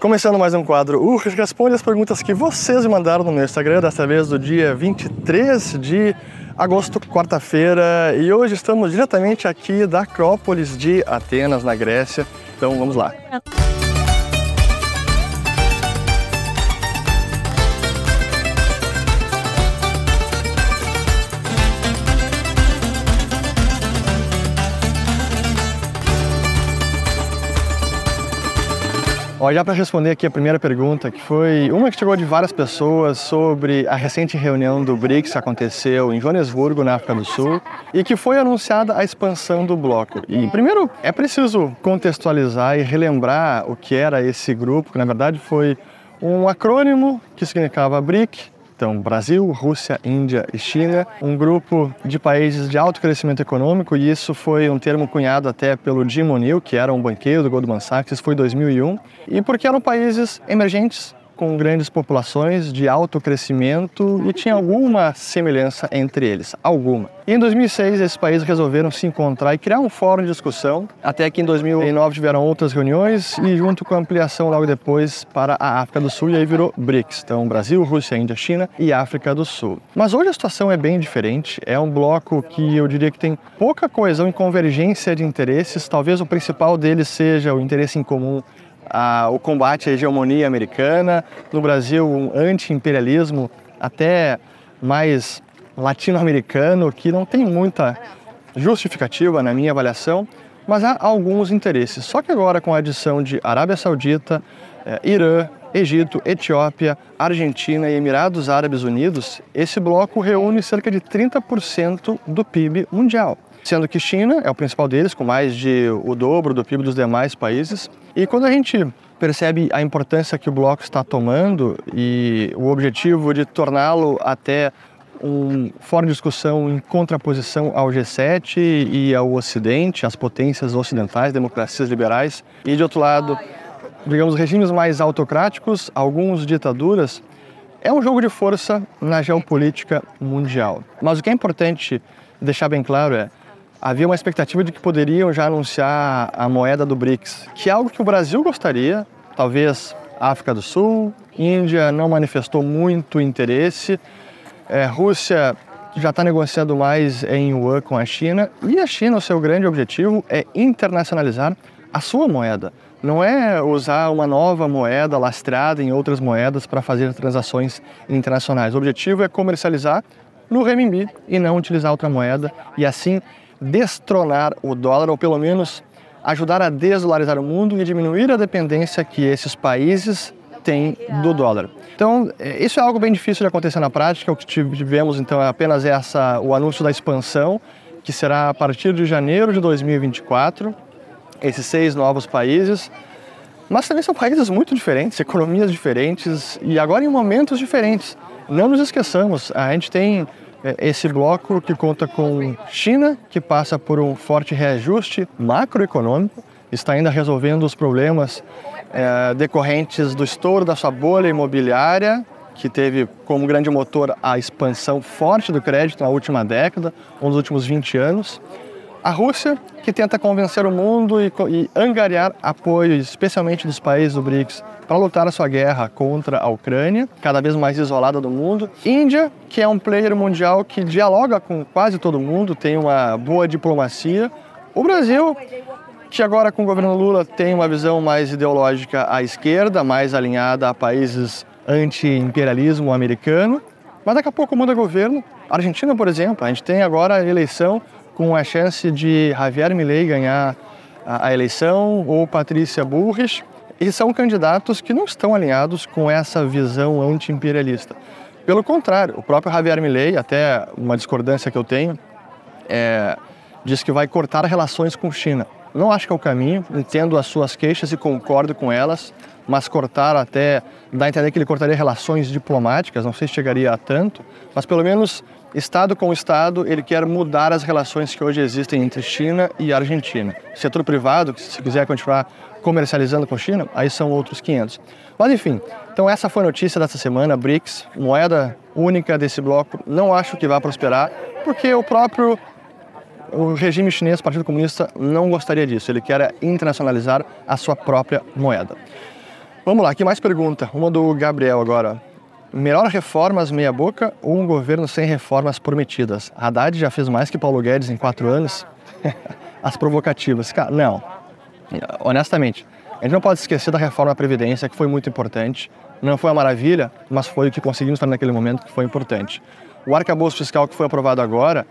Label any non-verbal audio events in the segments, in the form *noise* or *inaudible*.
Começando mais um quadro, o responde as perguntas que vocês me mandaram no meu Instagram, dessa vez do dia 23 de agosto, quarta-feira, e hoje estamos diretamente aqui da Acrópolis de Atenas, na Grécia. Então vamos lá. Ó, já para responder aqui a primeira pergunta, que foi uma que chegou de várias pessoas sobre a recente reunião do BRICS que aconteceu em Joanesburgo, na África do Sul, e que foi anunciada a expansão do bloco. E primeiro é preciso contextualizar e relembrar o que era esse grupo, que na verdade foi um acrônimo que significava BRIC, então, Brasil, Rússia, Índia e China, um grupo de países de alto crescimento econômico, e isso foi um termo cunhado até pelo Jim O'Neill, que era um banqueiro do Goldman Sachs, foi em 2001, e porque eram países emergentes, com grandes populações de alto crescimento e tinha alguma semelhança entre eles, alguma. E em 2006 esses países resolveram se encontrar e criar um fórum de discussão, até que em 2009 tiveram outras reuniões e junto com a ampliação logo depois para a África do Sul e aí virou BRICS, então Brasil, Rússia, Índia, China e África do Sul. Mas hoje a situação é bem diferente, é um bloco que eu diria que tem pouca coesão e convergência de interesses, talvez o principal deles seja o interesse em comum o combate à hegemonia americana, no Brasil um anti-imperialismo até mais latino-americano, que não tem muita justificativa na minha avaliação, mas há alguns interesses. Só que agora com a adição de Arábia Saudita, eh, Irã, Egito, Etiópia, Argentina e Emirados Árabes Unidos, esse bloco reúne cerca de 30% do PIB mundial sendo que China é o principal deles, com mais de o dobro do PIB dos demais países. E quando a gente percebe a importância que o bloco está tomando e o objetivo de torná-lo até um fórum de discussão em contraposição ao G7 e ao Ocidente, às potências ocidentais, democracias liberais, e de outro lado, digamos, regimes mais autocráticos, alguns ditaduras, é um jogo de força na geopolítica mundial. Mas o que é importante deixar bem claro é havia uma expectativa de que poderiam já anunciar a moeda do BRICS, que é algo que o Brasil gostaria, talvez África do Sul, Índia não manifestou muito interesse, é, Rússia já está negociando mais em Yuan com a China, e a China, o seu grande objetivo é internacionalizar a sua moeda. Não é usar uma nova moeda lastrada em outras moedas para fazer transações internacionais. O objetivo é comercializar no renminbi e não utilizar outra moeda e assim destronar o dólar, ou pelo menos ajudar a desdolarizar o mundo e diminuir a dependência que esses países têm do dólar. Então, é, isso é algo bem difícil de acontecer na prática. O que tivemos, então, é apenas essa, o anúncio da expansão, que será a partir de janeiro de 2024, esses seis novos países. Mas também são países muito diferentes, economias diferentes e agora em momentos diferentes. Não nos esqueçamos, a gente tem esse bloco que conta com China, que passa por um forte reajuste macroeconômico, está ainda resolvendo os problemas é, decorrentes do estouro da sua bolha imobiliária, que teve como grande motor a expansão forte do crédito na última década, um dos últimos 20 anos. A Rússia, que tenta convencer o mundo e, e angariar apoio, especialmente dos países do BRICS, para lutar a sua guerra contra a Ucrânia, cada vez mais isolada do mundo. Índia, que é um player mundial que dialoga com quase todo mundo, tem uma boa diplomacia. O Brasil, que agora com o governo Lula tem uma visão mais ideológica à esquerda, mais alinhada a países anti-imperialismo americano, mas daqui a pouco muda governo. Argentina, por exemplo, a gente tem agora a eleição com a chance de Javier Milei ganhar a, eleição ou Patrícia Burris, e são candidatos que não estão alinhados com essa visão anti-imperialista. Pelo contrário, o próprio Javier Milei, até uma discordância que eu tenho, é, diz que vai cortar relações com China. Não acho que é o caminho, entendo as suas queixas e concordo com elas, mas cortar até, dá a entender que ele cortaria relações diplomáticas, não sei se chegaria a tanto, mas pelo menos Estado com Estado, ele quer mudar as relações que hoje existem entre China e Argentina. Setor privado, se quiser continuar comercializando com China, aí são outros 500. Mas enfim, então essa foi a notícia dessa semana, BRICS, moeda única desse bloco, não acho que vai prosperar, porque o próprio o regime chinês, o Partido Comunista, não gostaria disso. Ele quer internacionalizar a sua própria moeda. Vamos lá, que mais pergunta? Uma do Gabriel agora. Melhor reformas meia boca ou um governo sem reformas prometidas? Haddad já fez mais que Paulo Guedes em quatro anos? *laughs* As provocativas. Cara, não. Honestamente, a gente não pode esquecer da reforma da Previdência, que foi muito importante. Não foi uma maravilha, mas foi o que conseguimos fazer naquele momento, que foi importante. O arcabouço fiscal que foi aprovado agora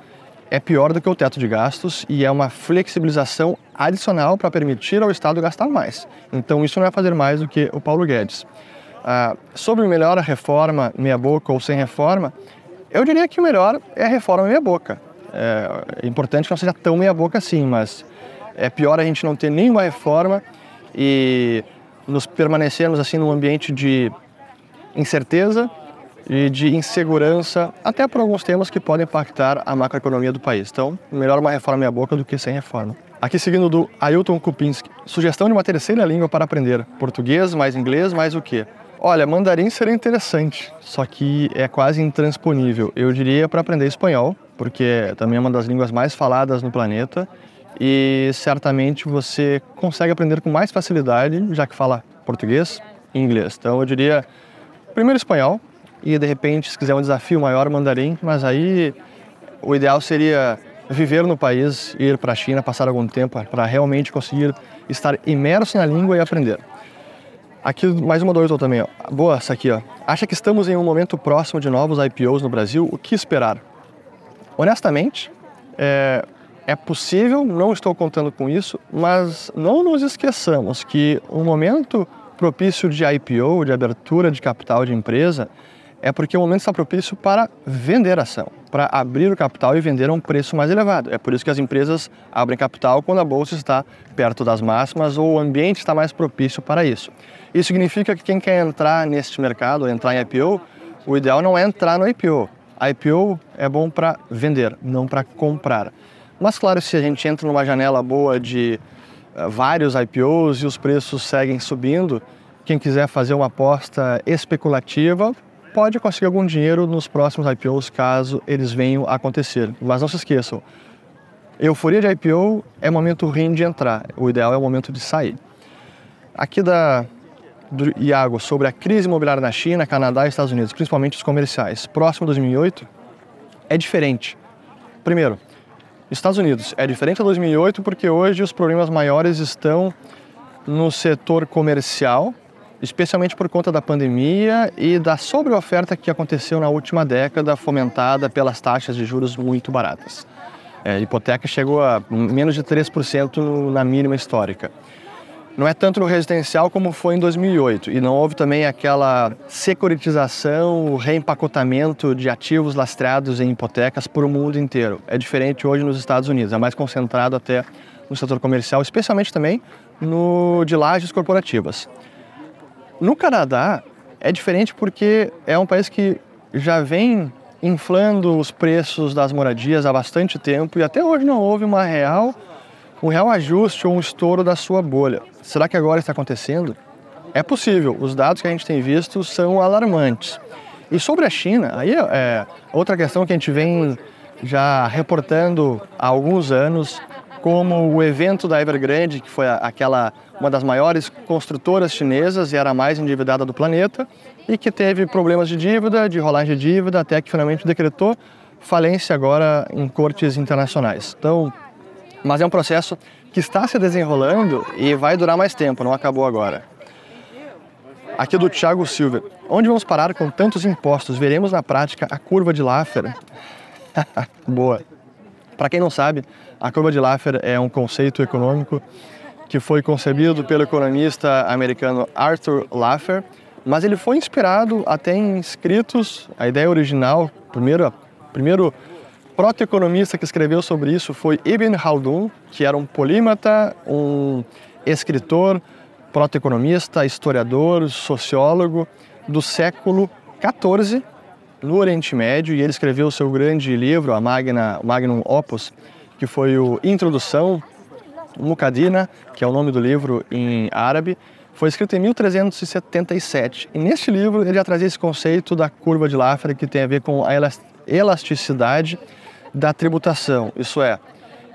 é pior do que o teto de gastos e é uma flexibilização adicional para permitir ao Estado gastar mais. Então, isso não é fazer mais do que o Paulo Guedes. Ah, sobre melhor a reforma meia-boca ou sem reforma, eu diria que o melhor é a reforma meia-boca. É, é importante que não seja tão meia-boca assim, mas é pior a gente não ter nenhuma reforma e nos permanecermos assim num ambiente de incerteza e de insegurança, até por alguns temas que podem impactar a macroeconomia do país. Então, melhor uma reforma meia boca do que sem reforma. Aqui seguindo do Ailton Kupinski. Sugestão de uma terceira língua para aprender. Português, mais inglês, mais o quê? Olha, mandarim seria interessante, só que é quase intransponível. Eu diria para aprender espanhol, porque também é uma das línguas mais faladas no planeta e certamente você consegue aprender com mais facilidade, já que fala português e inglês. Então eu diria primeiro espanhol e de repente, se quiser um desafio maior, mandarim, mas aí o ideal seria viver no país, ir para a China, passar algum tempo para realmente conseguir estar imerso na língua e aprender. Aqui mais uma Ailton também, ó. boa essa aqui, ó. Acha que estamos em um momento próximo de novos IPOs no Brasil? O que esperar? Honestamente, é, é possível, não estou contando com isso, mas não nos esqueçamos que o momento propício de IPO, de abertura de capital de empresa, é porque o momento está propício para vender ação, para abrir o capital e vender a um preço mais elevado. É por isso que as empresas abrem capital quando a bolsa está perto das máximas ou o ambiente está mais propício para isso. Isso significa que quem quer entrar neste mercado, entrar em IPO, o ideal não é entrar no IPO. IPO é bom para vender, não para comprar. Mas claro, se a gente entra numa janela boa de uh, vários IPOs e os preços seguem subindo, quem quiser fazer uma aposta especulativa pode conseguir algum dinheiro nos próximos IPOs caso eles venham a acontecer. Mas não se esqueçam, euforia de IPO é momento ruim de entrar, o ideal é o momento de sair. Aqui da do Iago sobre a crise imobiliária na China, Canadá e Estados Unidos, principalmente os comerciais, próximo de 2008, é diferente. Primeiro, Estados Unidos é diferente de 2008 porque hoje os problemas maiores estão no setor comercial, especialmente por conta da pandemia e da sobreoferta que aconteceu na última década, fomentada pelas taxas de juros muito baratas. É, a hipoteca chegou a menos de 3% na mínima histórica não é tanto no residencial como foi em 2008 e não houve também aquela securitização, o reempacotamento de ativos lastreados em hipotecas por o mundo inteiro. É diferente hoje nos Estados Unidos, é mais concentrado até no setor comercial, especialmente também no de lajes corporativas. No Canadá é diferente porque é um país que já vem inflando os preços das moradias há bastante tempo e até hoje não houve uma real um real ajuste ou um estouro da sua bolha. Será que agora está acontecendo? É possível, os dados que a gente tem visto são alarmantes. E sobre a China, aí é outra questão que a gente vem já reportando há alguns anos, como o evento da Evergrande, que foi aquela uma das maiores construtoras chinesas e era a mais endividada do planeta, e que teve problemas de dívida, de rolagem de dívida, até que finalmente decretou falência agora em cortes internacionais. Então, mas é um processo que está se desenrolando e vai durar mais tempo, não acabou agora. Aqui do Thiago Silva. Onde vamos parar com tantos impostos? Veremos na prática a curva de Laffer? *laughs* Boa. Para quem não sabe, a curva de Laffer é um conceito econômico que foi concebido pelo economista americano Arthur Laffer, mas ele foi inspirado até em escritos, a ideia original, primeiro, primeiro protoeconomista que escreveu sobre isso foi Ibn Khaldun, que era um polímata, um escritor, protoeconomista, historiador, sociólogo do século XIV no Oriente Médio e ele escreveu seu grande livro, a Magna, Magnum Opus, que foi o Introdução Muqaddina, que é o nome do livro em árabe, foi escrito em 1377. E neste livro ele já trazia esse conceito da curva de Laffer que tem a ver com a elasticidade da tributação. Isso é,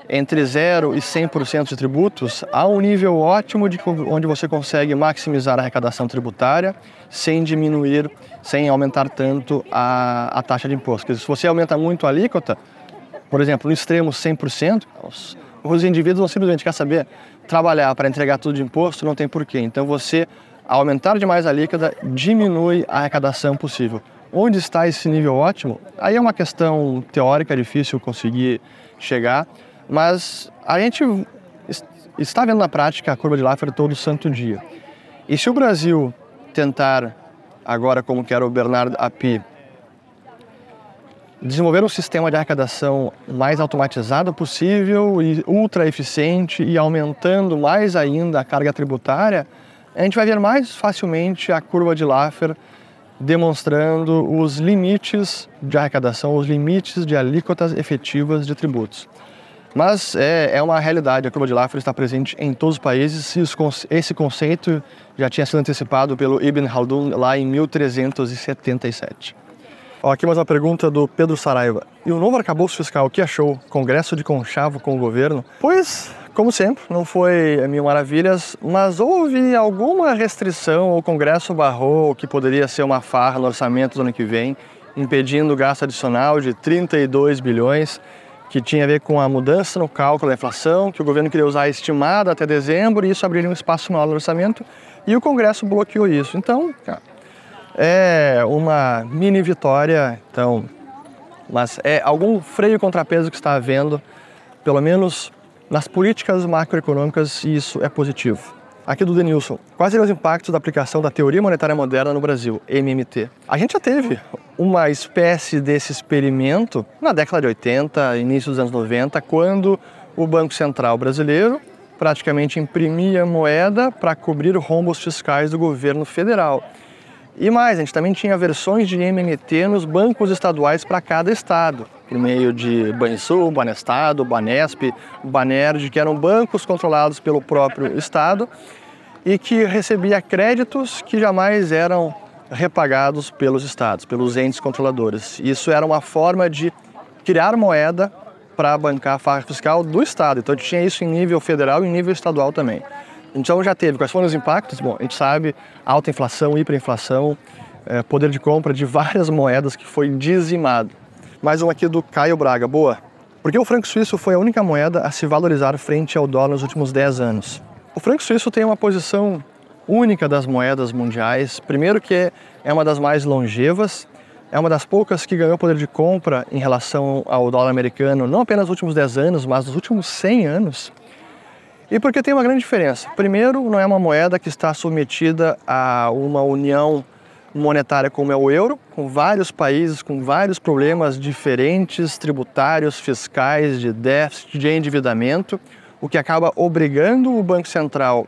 entre 0 e 100% de tributos, há um nível ótimo de onde você consegue maximizar a arrecadação tributária sem diminuir, sem aumentar tanto a, a taxa de imposto. Porque se você aumenta muito a alíquota, por exemplo, no extremo 100%, os, os indivíduos vão simplesmente quer saber trabalhar para entregar tudo de imposto, não tem porquê. Então você, aumentar demais a alíquota, diminui a arrecadação possível. Onde está esse nível ótimo? Aí é uma questão teórica, difícil conseguir chegar, mas a gente está vendo na prática a curva de Laffer todo santo dia. E se o Brasil tentar, agora como quer o Bernard Api, desenvolver um sistema de arrecadação mais automatizado possível e ultra eficiente e aumentando mais ainda a carga tributária, a gente vai ver mais facilmente a curva de Laffer demonstrando os limites de arrecadação, os limites de alíquotas efetivas de tributos. Mas é, é uma realidade, a curva de Laffer está presente em todos os países esse conceito já tinha sido antecipado pelo Ibn Khaldun lá em 1377. Ó, aqui mais uma pergunta do Pedro Saraiva. E o novo arcabouço fiscal, o que achou? Congresso de conchavo com o governo? Pois, como sempre, não foi mil maravilhas, mas houve alguma restrição, o Congresso barrou que poderia ser uma farra no orçamento do ano que vem, impedindo gasto adicional de 32 bilhões que tinha a ver com a mudança no cálculo da inflação, que o governo queria usar estimada até dezembro e isso abriria um espaço maior no orçamento e o Congresso bloqueou isso. Então, é uma mini vitória, então, mas é algum freio contrapeso que está havendo, pelo menos nas políticas macroeconômicas, isso é positivo. Aqui do Denilson. Quais seriam os impactos da aplicação da teoria monetária moderna no Brasil, MMT? A gente já teve uma espécie desse experimento na década de 80, início dos anos 90, quando o Banco Central brasileiro praticamente imprimia moeda para cobrir rombos fiscais do governo federal. E mais, a gente também tinha versões de MMT nos bancos estaduais para cada estado, por meio de Banrisul, Banestado, Banesp, Banerd, que eram bancos controlados pelo próprio estado e que recebia créditos que jamais eram repagados pelos estados, pelos entes controladores. Isso era uma forma de criar moeda para bancar a farra fiscal do estado. Então a gente tinha isso em nível federal e em nível estadual também. Então já teve. Quais foram os impactos? Bom, a gente sabe alta inflação, hiperinflação, é, poder de compra de várias moedas que foi dizimado. Mais um aqui do Caio Braga. Boa. Porque o franco suíço foi a única moeda a se valorizar frente ao dólar nos últimos 10 anos. O franco suíço tem uma posição única das moedas mundiais. Primeiro que é uma das mais longevas, é uma das poucas que ganhou poder de compra em relação ao dólar americano, não apenas nos últimos 10 anos, mas nos últimos 100 anos. E porque tem uma grande diferença. Primeiro, não é uma moeda que está submetida a uma união monetária como é o euro, com vários países com vários problemas diferentes, tributários, fiscais, de déficit, de endividamento, o que acaba obrigando o Banco Central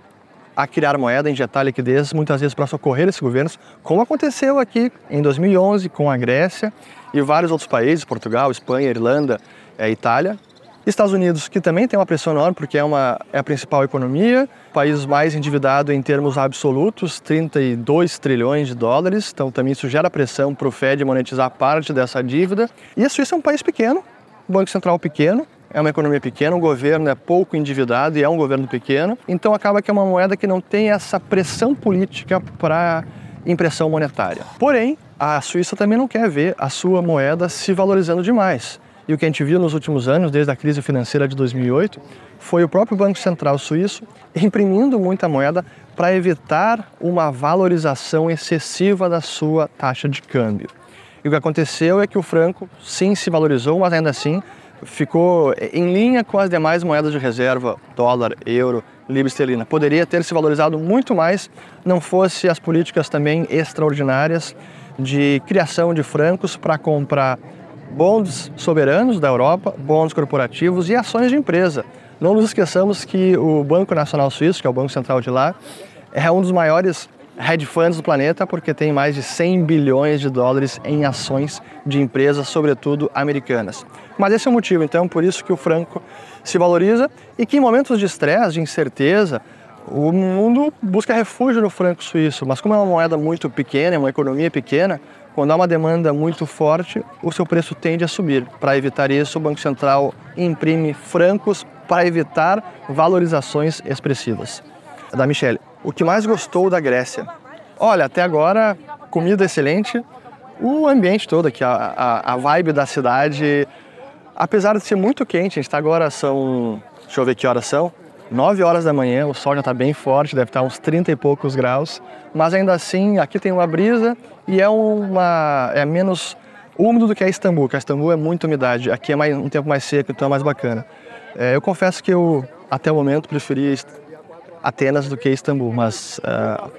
a criar moeda, injetar liquidez, muitas vezes para socorrer esses governos, como aconteceu aqui em 2011 com a Grécia e vários outros países, Portugal, Espanha, Irlanda, é, Itália, Estados Unidos, que também tem uma pressão enorme, porque é, uma, é a principal economia, país mais endividado em termos absolutos, 32 trilhões de dólares, então também isso gera pressão para o Fed monetizar parte dessa dívida. E a Suíça é um país pequeno, Banco Central pequeno, é uma economia pequena, o governo é pouco endividado e é um governo pequeno, então acaba que é uma moeda que não tem essa pressão política para impressão monetária. Porém, a Suíça também não quer ver a sua moeda se valorizando demais. E o que a gente viu nos últimos anos, desde a crise financeira de 2008, foi o próprio Banco Central suíço imprimindo muita moeda para evitar uma valorização excessiva da sua taxa de câmbio. E o que aconteceu é que o franco sim se valorizou, mas ainda assim ficou em linha com as demais moedas de reserva, dólar, euro, libra esterlina. Poderia ter se valorizado muito mais, não fosse as políticas também extraordinárias de criação de francos para comprar bonds soberanos da Europa, bonds corporativos e ações de empresa. Não nos esqueçamos que o Banco Nacional Suíço, que é o banco central de lá, é um dos maiores hedge funds do planeta porque tem mais de 100 bilhões de dólares em ações de empresas, sobretudo americanas. Mas esse é o motivo, então, por isso que o franco se valoriza e que em momentos de estresse, de incerteza, o mundo busca refúgio no franco suíço, mas como é uma moeda muito pequena, é uma economia pequena, quando há uma demanda muito forte, o seu preço tende a subir. Para evitar isso, o Banco Central imprime francos para evitar valorizações expressivas. Da Michelle, o que mais gostou da Grécia? Olha, até agora, comida excelente, o ambiente todo aqui, a, a, a vibe da cidade, apesar de ser muito quente, a gente está agora, são, deixa eu ver que horas são, 9 horas da manhã, o sol já está bem forte, deve estar uns 30 e poucos graus, mas ainda assim aqui tem uma brisa e é, uma, é menos úmido do que a Istambul, que a Istambul é muita umidade, aqui é mais, um tempo mais seco, então é mais bacana. É, eu confesso que eu, até o momento, preferi Atenas do que Istambul, mas uh,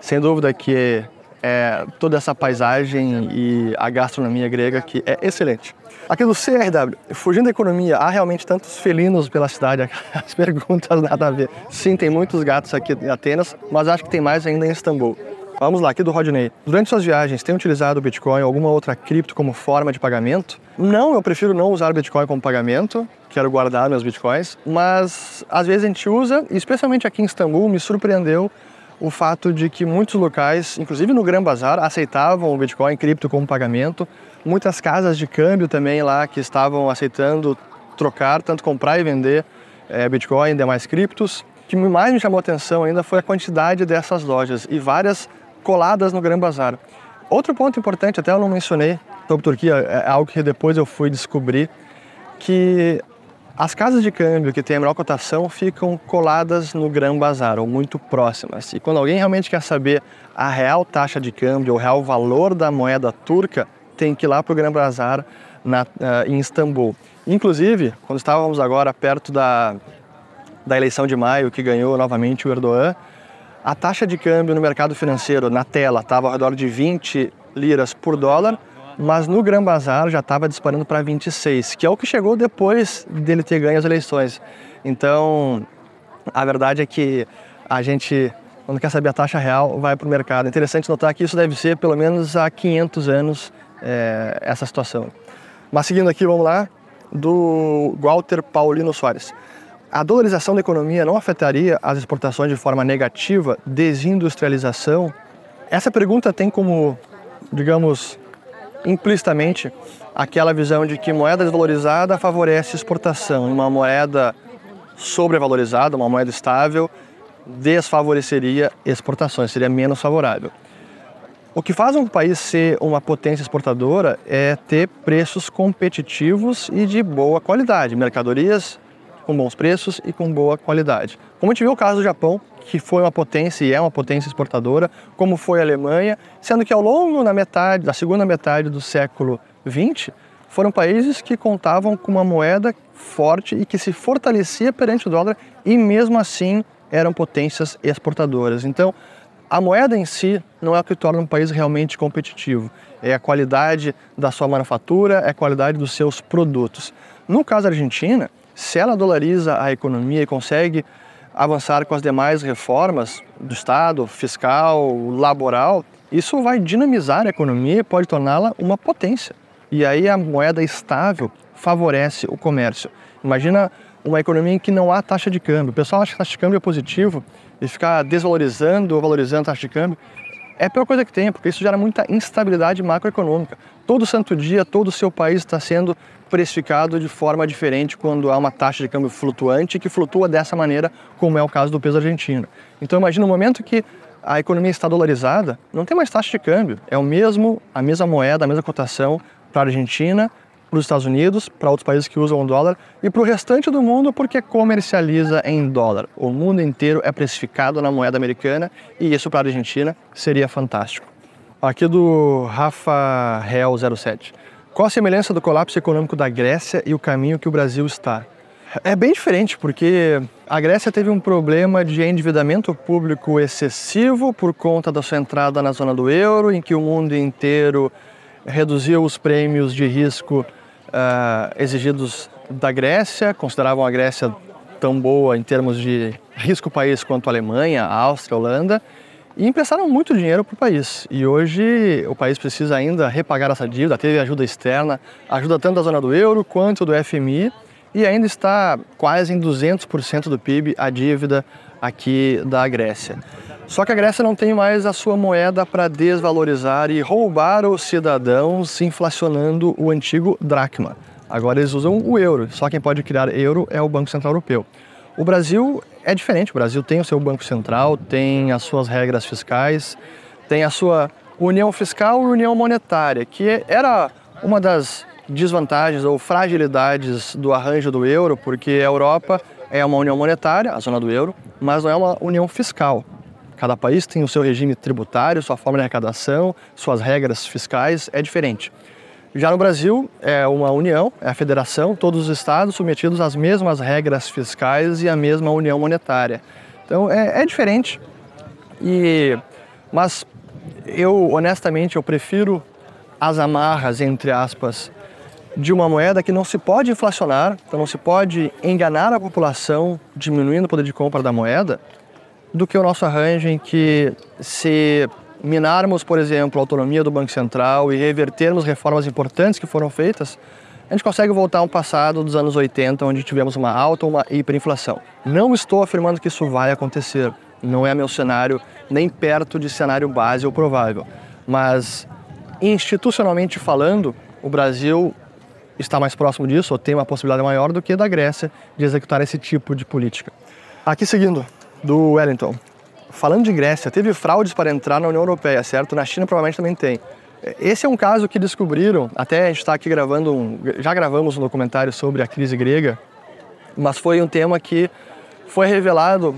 sem dúvida que é, toda essa paisagem e a gastronomia grega que é excelente. Aqui do CRW, fugindo da economia, há realmente tantos felinos pela cidade? *laughs* As perguntas nada a ver. Sim, tem muitos gatos aqui em Atenas, mas acho que tem mais ainda em Istambul. Vamos lá, aqui do Rodney. Durante suas viagens, tem utilizado o Bitcoin ou alguma outra cripto como forma de pagamento? Não, eu prefiro não usar o Bitcoin como pagamento, quero guardar meus Bitcoins, mas às vezes a gente usa, especialmente aqui em Istambul, me surpreendeu o fato de que muitos locais, inclusive no Gran Bazar, aceitavam o Bitcoin cripto como pagamento. Muitas casas de câmbio também lá que estavam aceitando trocar, tanto comprar e vender é, Bitcoin e demais criptos. O que mais me chamou a atenção ainda foi a quantidade dessas lojas e várias coladas no Gran Bazar. Outro ponto importante, até eu não mencionei sobre Turquia, é algo que depois eu fui descobrir, que as casas de câmbio que têm a melhor cotação ficam coladas no Gran Bazar ou muito próximas. E quando alguém realmente quer saber a real taxa de câmbio, o real valor da moeda turca, tem que ir lá para o Gran Bazar na, uh, em Istambul. Inclusive, quando estávamos agora perto da, da eleição de maio, que ganhou novamente o Erdogan, a taxa de câmbio no mercado financeiro, na tela, estava ao redor de 20 liras por dólar, mas no Gran Bazar já estava disparando para 26, que é o que chegou depois dele ter ganho as eleições. Então, a verdade é que a gente, quando quer saber a taxa real, vai para o mercado. Interessante notar que isso deve ser pelo menos há 500 anos é, essa situação. Mas seguindo aqui, vamos lá, do Walter Paulino Soares. A dolarização da economia não afetaria as exportações de forma negativa? Desindustrialização? Essa pergunta tem como, digamos, implicitamente aquela visão de que moeda desvalorizada favorece exportação e uma moeda sobrevalorizada, uma moeda estável, desfavoreceria exportações, seria menos favorável. O que faz um país ser uma potência exportadora é ter preços competitivos e de boa qualidade, mercadorias com bons preços e com boa qualidade. Como a gente viu o caso do Japão, que foi uma potência e é uma potência exportadora, como foi a Alemanha, sendo que ao longo da metade, da segunda metade do século XX, foram países que contavam com uma moeda forte e que se fortalecia perante o dólar e mesmo assim eram potências exportadoras. Então, a moeda em si não é o que torna um país realmente competitivo, é a qualidade da sua manufatura, é a qualidade dos seus produtos. No caso da Argentina, se ela dolariza a economia e consegue avançar com as demais reformas do Estado, fiscal, laboral, isso vai dinamizar a economia e pode torná-la uma potência. E aí a moeda estável favorece o comércio. Imagina uma economia em que não há taxa de câmbio. O pessoal acha que taxa de câmbio é positivo e ficar desvalorizando ou valorizando a taxa de câmbio é a pior coisa que tem, porque isso gera muita instabilidade macroeconômica. Todo santo dia, todo o seu país está sendo precificado de forma diferente quando há uma taxa de câmbio flutuante que flutua dessa maneira, como é o caso do peso argentino. Então imagina no momento que a economia está dolarizada, não tem mais taxa de câmbio, é o mesmo, a mesma moeda, a mesma cotação para a Argentina, para os Estados Unidos, para outros países que usam o dólar e para o restante do mundo porque comercializa em dólar. O mundo inteiro é precificado na moeda americana e isso para a Argentina seria fantástico. Aqui do Rafael 07. Qual a semelhança do colapso econômico da Grécia e o caminho que o Brasil está? É bem diferente, porque a Grécia teve um problema de endividamento público excessivo por conta da sua entrada na zona do euro, em que o mundo inteiro reduziu os prêmios de risco uh, exigidos da Grécia, consideravam a Grécia tão boa em termos de risco país quanto a Alemanha, a Áustria, a Holanda, e emprestaram muito dinheiro para o país. E hoje o país precisa ainda repagar essa dívida, teve ajuda externa, ajuda tanto da zona do euro quanto do FMI, e ainda está quase em 200% do PIB a dívida aqui da Grécia. Só que a Grécia não tem mais a sua moeda para desvalorizar e roubar os cidadãos inflacionando o antigo dracma. Agora eles usam o euro, só quem pode criar euro é o Banco Central Europeu. O Brasil é diferente, o Brasil tem o seu Banco Central, tem as suas regras fiscais, tem a sua união fiscal e união monetária, que era uma das desvantagens ou fragilidades do arranjo do euro, porque a Europa é uma união monetária, a zona do euro, mas não é uma união fiscal. Cada país tem o seu regime tributário, sua forma de arrecadação, suas regras fiscais, é diferente. Já no Brasil, é uma união, é a federação, todos os estados submetidos às mesmas regras fiscais e à mesma união monetária. Então é, é diferente. E, mas eu, honestamente, eu prefiro as amarras, entre aspas, de uma moeda que não se pode inflacionar, então não se pode enganar a população diminuindo o poder de compra da moeda, do que o nosso arranjo em que se minarmos, por exemplo, a autonomia do Banco Central e revertermos reformas importantes que foram feitas, a gente consegue voltar a um passado dos anos 80, onde tivemos uma alta ou uma hiperinflação. Não estou afirmando que isso vai acontecer, não é meu cenário nem perto de cenário base ou provável, mas institucionalmente falando, o Brasil está mais próximo disso, ou tem uma possibilidade maior do que da Grécia de executar esse tipo de política. Aqui seguindo, do Wellington. Falando de Grécia, teve fraudes para entrar na União Europeia, certo? Na China provavelmente também tem. Esse é um caso que descobriram, até a gente está aqui gravando, um, já gravamos um documentário sobre a crise grega, mas foi um tema que foi revelado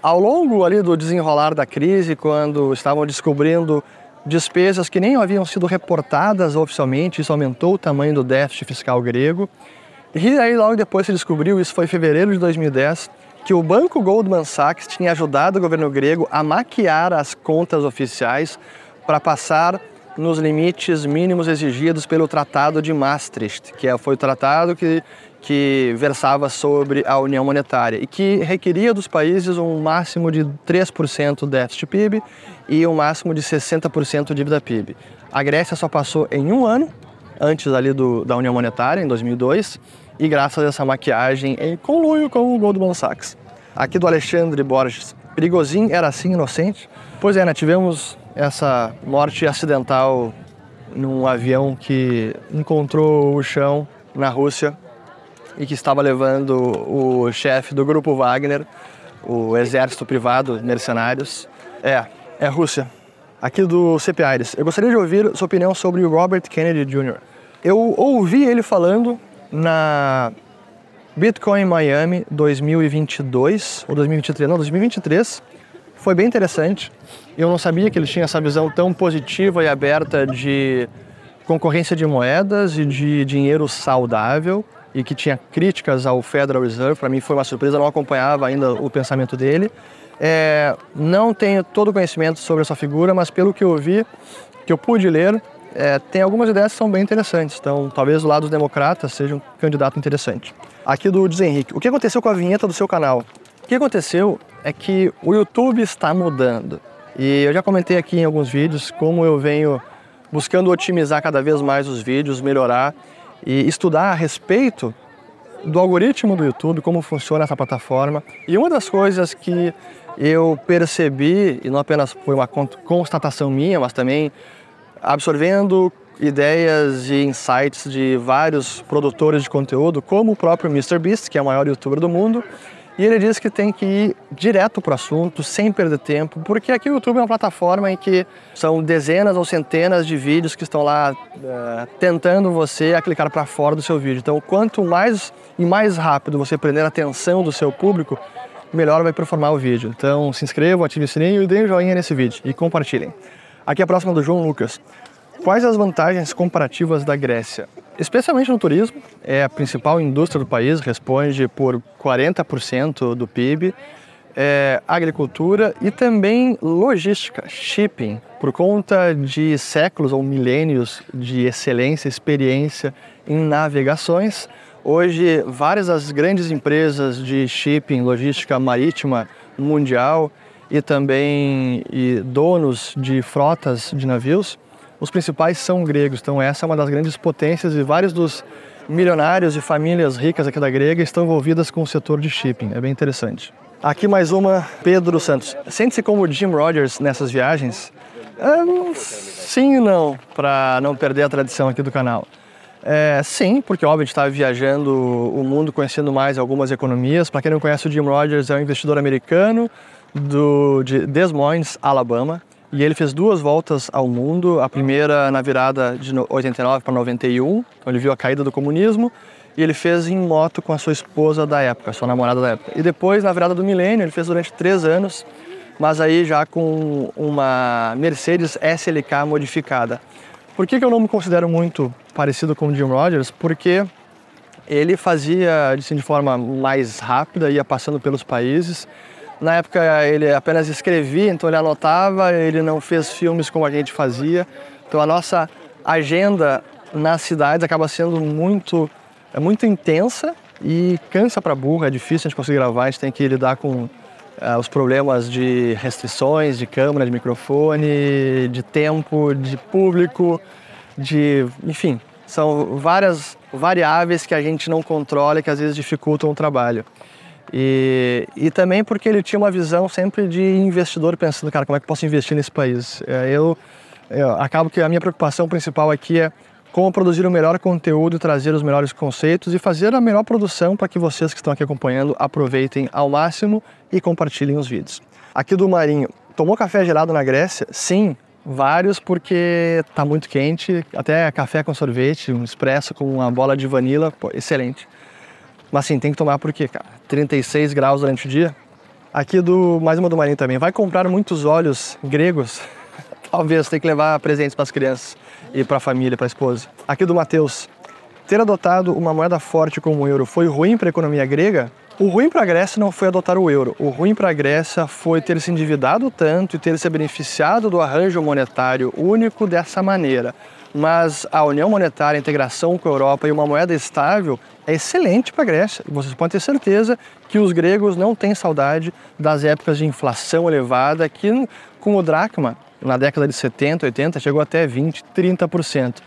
ao longo ali do desenrolar da crise, quando estavam descobrindo despesas que nem haviam sido reportadas oficialmente, isso aumentou o tamanho do déficit fiscal grego. E aí logo depois se descobriu, isso foi em fevereiro de 2010, que o banco Goldman Sachs tinha ajudado o governo grego a maquiar as contas oficiais para passar nos limites mínimos exigidos pelo Tratado de Maastricht, que é, foi o tratado que, que versava sobre a União Monetária e que requeria dos países um máximo de 3% déficit PIB e um máximo de 60% dívida PIB. A Grécia só passou em um ano, antes ali do, da União Monetária, em 2002, e graças a essa maquiagem em conluio com o Goldman Sachs. Aqui do Alexandre Borges. Perigosinho era assim inocente? Pois é, né? Tivemos essa morte acidental num avião que encontrou o chão na Rússia e que estava levando o chefe do grupo Wagner, o exército privado mercenários. É, é Rússia. Aqui do CP Aires. Eu gostaria de ouvir sua opinião sobre o Robert Kennedy Jr. Eu ouvi ele falando na Bitcoin Miami 2022 ou 2023, não, 2023. Foi bem interessante. Eu não sabia que ele tinha essa visão tão positiva e aberta de concorrência de moedas e de dinheiro saudável e que tinha críticas ao Federal Reserve. Para mim foi uma surpresa, não acompanhava ainda o pensamento dele. É, não tenho todo o conhecimento sobre essa figura, mas pelo que eu vi, que eu pude ler, é, tem algumas ideias que são bem interessantes. Então, talvez o lado dos democratas seja um candidato interessante. Aqui do Henrique. O que aconteceu com a vinheta do seu canal? O que aconteceu é que o YouTube está mudando. E eu já comentei aqui em alguns vídeos como eu venho buscando otimizar cada vez mais os vídeos, melhorar e estudar a respeito do algoritmo do YouTube, como funciona essa plataforma. E uma das coisas que eu percebi, e não apenas foi uma constatação minha, mas também absorvendo ideias e insights de vários produtores de conteúdo, como o próprio MrBeast, que é o maior youtuber do mundo, e ele diz que tem que ir direto para o assunto, sem perder tempo, porque aqui o YouTube é uma plataforma em que são dezenas ou centenas de vídeos que estão lá uh, tentando você a clicar para fora do seu vídeo. Então, quanto mais e mais rápido você prender a atenção do seu público, melhor vai performar o vídeo. Então, se inscrevam, ativem o sininho e deem um joinha nesse vídeo e compartilhem. Aqui é a próxima do João Lucas. Quais as vantagens comparativas da Grécia? Especialmente no turismo, é a principal indústria do país, responde por 40% do PIB. É, agricultura e também logística, shipping, por conta de séculos ou milênios de excelência, experiência em navegações. Hoje, várias das grandes empresas de shipping, logística marítima mundial e também e donos de frotas de navios, os principais são gregos. Então essa é uma das grandes potências e vários dos milionários e famílias ricas aqui da grega estão envolvidas com o setor de shipping. É bem interessante. Aqui mais uma, Pedro Santos. Sente-se como Jim Rogers nessas viagens? É, sim e não, para não perder a tradição aqui do canal. É, sim, porque óbvio a gente está viajando o mundo, conhecendo mais algumas economias. Para quem não conhece, o Jim Rogers é um investidor americano do, de Des Moines, Alabama. E ele fez duas voltas ao mundo. A primeira na virada de 89 para 91, então ele viu a caída do comunismo. E ele fez em moto com a sua esposa da época, sua namorada da época. E depois, na virada do milênio, ele fez durante três anos, mas aí já com uma Mercedes SLK modificada. Por que, que eu não me considero muito parecido com o Jim Rogers? Porque ele fazia assim, de forma mais rápida, ia passando pelos países. Na época ele apenas escrevia, então ele anotava, ele não fez filmes como a gente fazia. Então a nossa agenda nas cidades acaba sendo muito, é muito intensa e cansa para burro, é difícil a gente conseguir gravar, a gente tem que lidar com uh, os problemas de restrições, de câmera, de microfone, de tempo, de público, de, enfim, são várias variáveis que a gente não controla e que às vezes dificultam o trabalho. E, e também porque ele tinha uma visão sempre de investidor pensando, cara, como é que eu posso investir nesse país? É, eu, eu acabo que a minha preocupação principal aqui é como produzir o melhor conteúdo, trazer os melhores conceitos e fazer a melhor produção para que vocês que estão aqui acompanhando aproveitem ao máximo e compartilhem os vídeos. Aqui do Marinho, tomou café gelado na Grécia? Sim, vários porque está muito quente, até café com sorvete, um expresso com uma bola de vanila, pô, excelente. Mas sim, tem que tomar porque, cara, 36 graus durante o dia. Aqui do mais uma do Marinho também. Vai comprar muitos óleos gregos? *laughs* Talvez, tem que levar presentes para as crianças e para a família, para a esposa. Aqui do Mateus. Ter adotado uma moeda forte como o euro foi ruim para a economia grega? O ruim para a Grécia não foi adotar o euro. O ruim para a Grécia foi ter se endividado tanto e ter se beneficiado do arranjo monetário único dessa maneira. Mas a união monetária, a integração com a Europa e uma moeda estável é excelente para a Grécia. Vocês podem ter certeza que os gregos não têm saudade das épocas de inflação elevada que com o dracma na década de 70, 80, chegou até 20, 30%.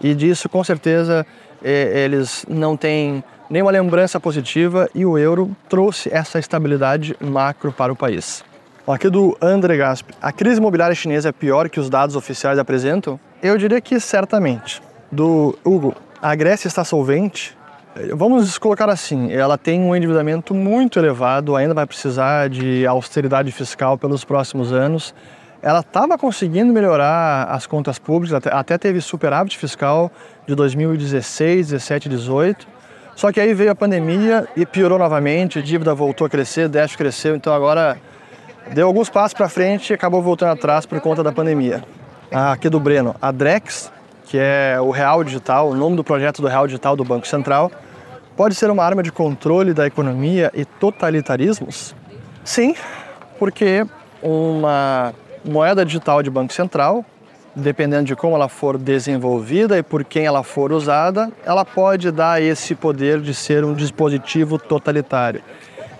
E disso, com certeza, eles não têm nenhuma lembrança positiva e o euro trouxe essa estabilidade macro para o país. Aqui do André Gasp. A crise imobiliária chinesa é pior que os dados oficiais apresentam? Eu diria que certamente. Do Hugo, a Grécia está solvente? Vamos colocar assim, ela tem um endividamento muito elevado, ainda vai precisar de austeridade fiscal pelos próximos anos ela estava conseguindo melhorar as contas públicas, até, até teve superávit fiscal de 2016, 17, 18. Só que aí veio a pandemia e piorou novamente, a dívida voltou a crescer, o déficit cresceu, então agora deu alguns passos para frente e acabou voltando atrás por conta da pandemia. Aqui do Breno, a Drex, que é o Real Digital, o nome do projeto do Real Digital do Banco Central, pode ser uma arma de controle da economia e totalitarismos? Sim, porque uma moeda digital de Banco Central, dependendo de como ela for desenvolvida e por quem ela for usada, ela pode dar esse poder de ser um dispositivo totalitário.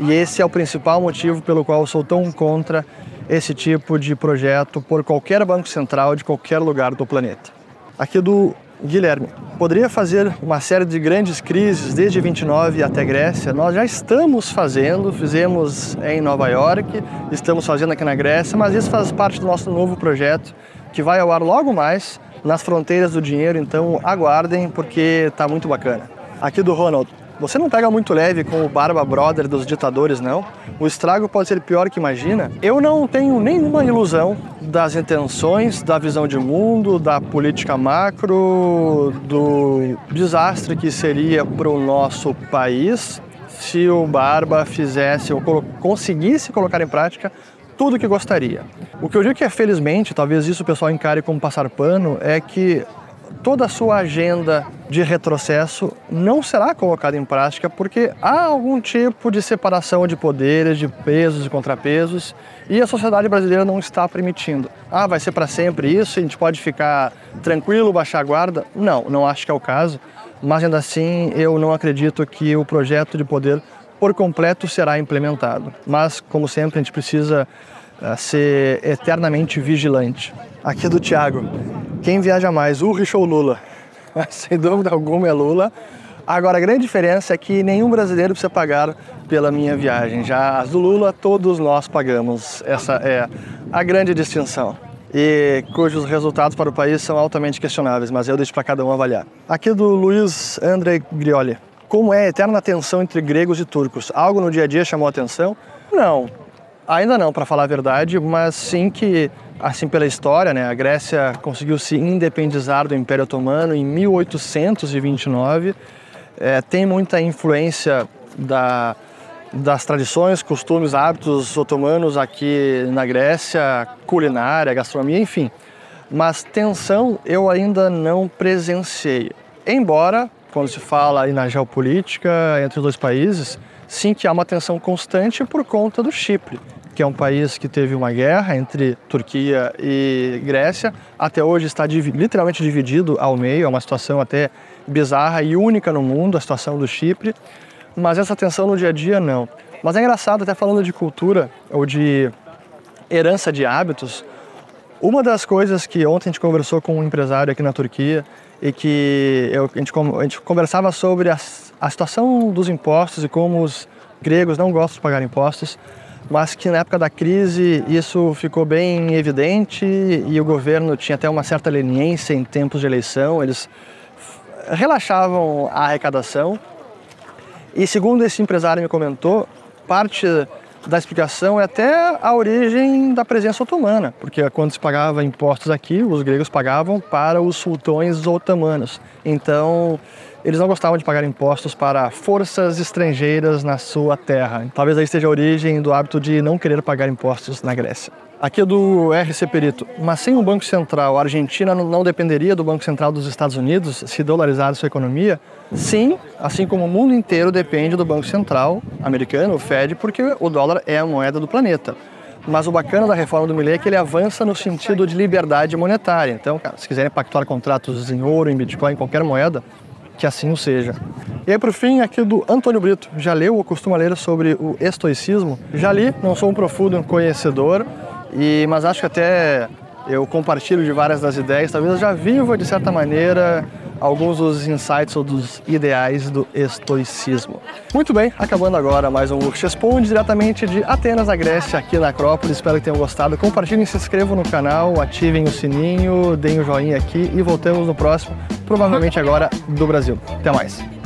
E esse é o principal motivo pelo qual sou tão contra esse tipo de projeto por qualquer banco central de qualquer lugar do planeta. Aqui do Guilherme, poderia fazer uma série de grandes crises desde 29 até Grécia? Nós já estamos fazendo, fizemos em Nova York, estamos fazendo aqui na Grécia, mas isso faz parte do nosso novo projeto que vai ao ar logo mais nas fronteiras do dinheiro, então aguardem porque está muito bacana. Aqui do Ronald, você não pega muito leve com o Barba Brother dos ditadores, não? O estrago pode ser pior que imagina. Eu não tenho nenhuma ilusão das intenções, da visão de mundo, da política macro, do desastre que seria para o nosso país se o Barba fizesse ou conseguisse colocar em prática tudo o que gostaria. O que eu digo que é felizmente, talvez isso o pessoal encare como passar pano, é que toda a sua agenda de retrocesso não será colocada em prática porque há algum tipo de separação de poderes, de pesos e contrapesos e a sociedade brasileira não está permitindo. Ah, vai ser para sempre isso, a gente pode ficar tranquilo, baixar a guarda? Não, não acho que é o caso, mas ainda assim eu não acredito que o projeto de poder por completo será implementado. Mas, como sempre, a gente precisa uh, ser eternamente vigilante. Aqui é do Tiago. Quem viaja mais, Ulrich ou Lula? *laughs* Sem dúvida alguma é Lula. Agora, a grande diferença é que nenhum brasileiro precisa pagar pela minha viagem. Já as do Lula, todos nós pagamos. Essa é a grande distinção. E cujos resultados para o país são altamente questionáveis, mas eu deixo para cada um avaliar. Aqui do Luiz André Grioli. Como é a eterna tensão entre gregos e turcos? Algo no dia a dia chamou a atenção? Não, ainda não, para falar a verdade, mas sim que, assim pela história, né, a Grécia conseguiu se independizar do Império Otomano em 1829 é, tem muita influência da, das tradições, costumes, hábitos otomanos aqui na Grécia, culinária, gastronomia, enfim. Mas tensão eu ainda não presenciei. Embora, quando se fala na geopolítica entre os dois países, sim que há uma tensão constante por conta do Chipre, que é um país que teve uma guerra entre Turquia e Grécia, até hoje está literalmente dividido ao meio, é uma situação até bizarra e única no mundo, a situação do Chipre, mas essa tensão no dia a dia não. Mas é engraçado, até falando de cultura ou de herança de hábitos, uma das coisas que ontem a gente conversou com um empresário aqui na Turquia e que eu, a, gente, a, gente, conversava sobre a, a situação dos impostos e como os gregos não gostam de pagar impostos, mas que na época da crise isso ficou bem evidente e o governo tinha até uma certa leniência em tempos de eleição, eles relaxavam a arrecadação. E segundo esse empresário me comentou, parte da explicação é até a origem da presença otomana, porque quando se pagava impostos aqui, os gregos pagavam para os sultões otomanos. Então, eles não gostavam de pagar impostos para forças estrangeiras na sua terra. Talvez aí esteja a origem do hábito de não querer pagar impostos na Grécia. Aqui é do RC Perito. Mas sem um Banco Central, a Argentina não dependeria do Banco Central dos Estados Unidos se dolarizar sua economia? Sim, assim como o mundo inteiro depende do Banco Central americano, o Fed, porque o dólar é a moeda do planeta. Mas o bacana da reforma do Milley é que ele avança no sentido de liberdade monetária. Então, se quiserem pactuar contratos em ouro, em Bitcoin, em qualquer moeda, que assim o seja. E aí, por fim, aqui do Antônio Brito. Já leu ou costuma ler sobre o estoicismo? Já li, não sou um profundo conhecedor, e, mas acho que até eu compartilho de várias das ideias, talvez eu já viva de certa maneira alguns dos insights ou dos ideais do estoicismo. Muito bem, acabando agora mais um Lux Responde diretamente de Atenas, na Grécia, aqui na Acrópolis. Espero que tenham gostado. Compartilhem, se inscrevam no canal, ativem o sininho, deem o um joinha aqui e voltamos no próximo, provavelmente agora do Brasil. Até mais.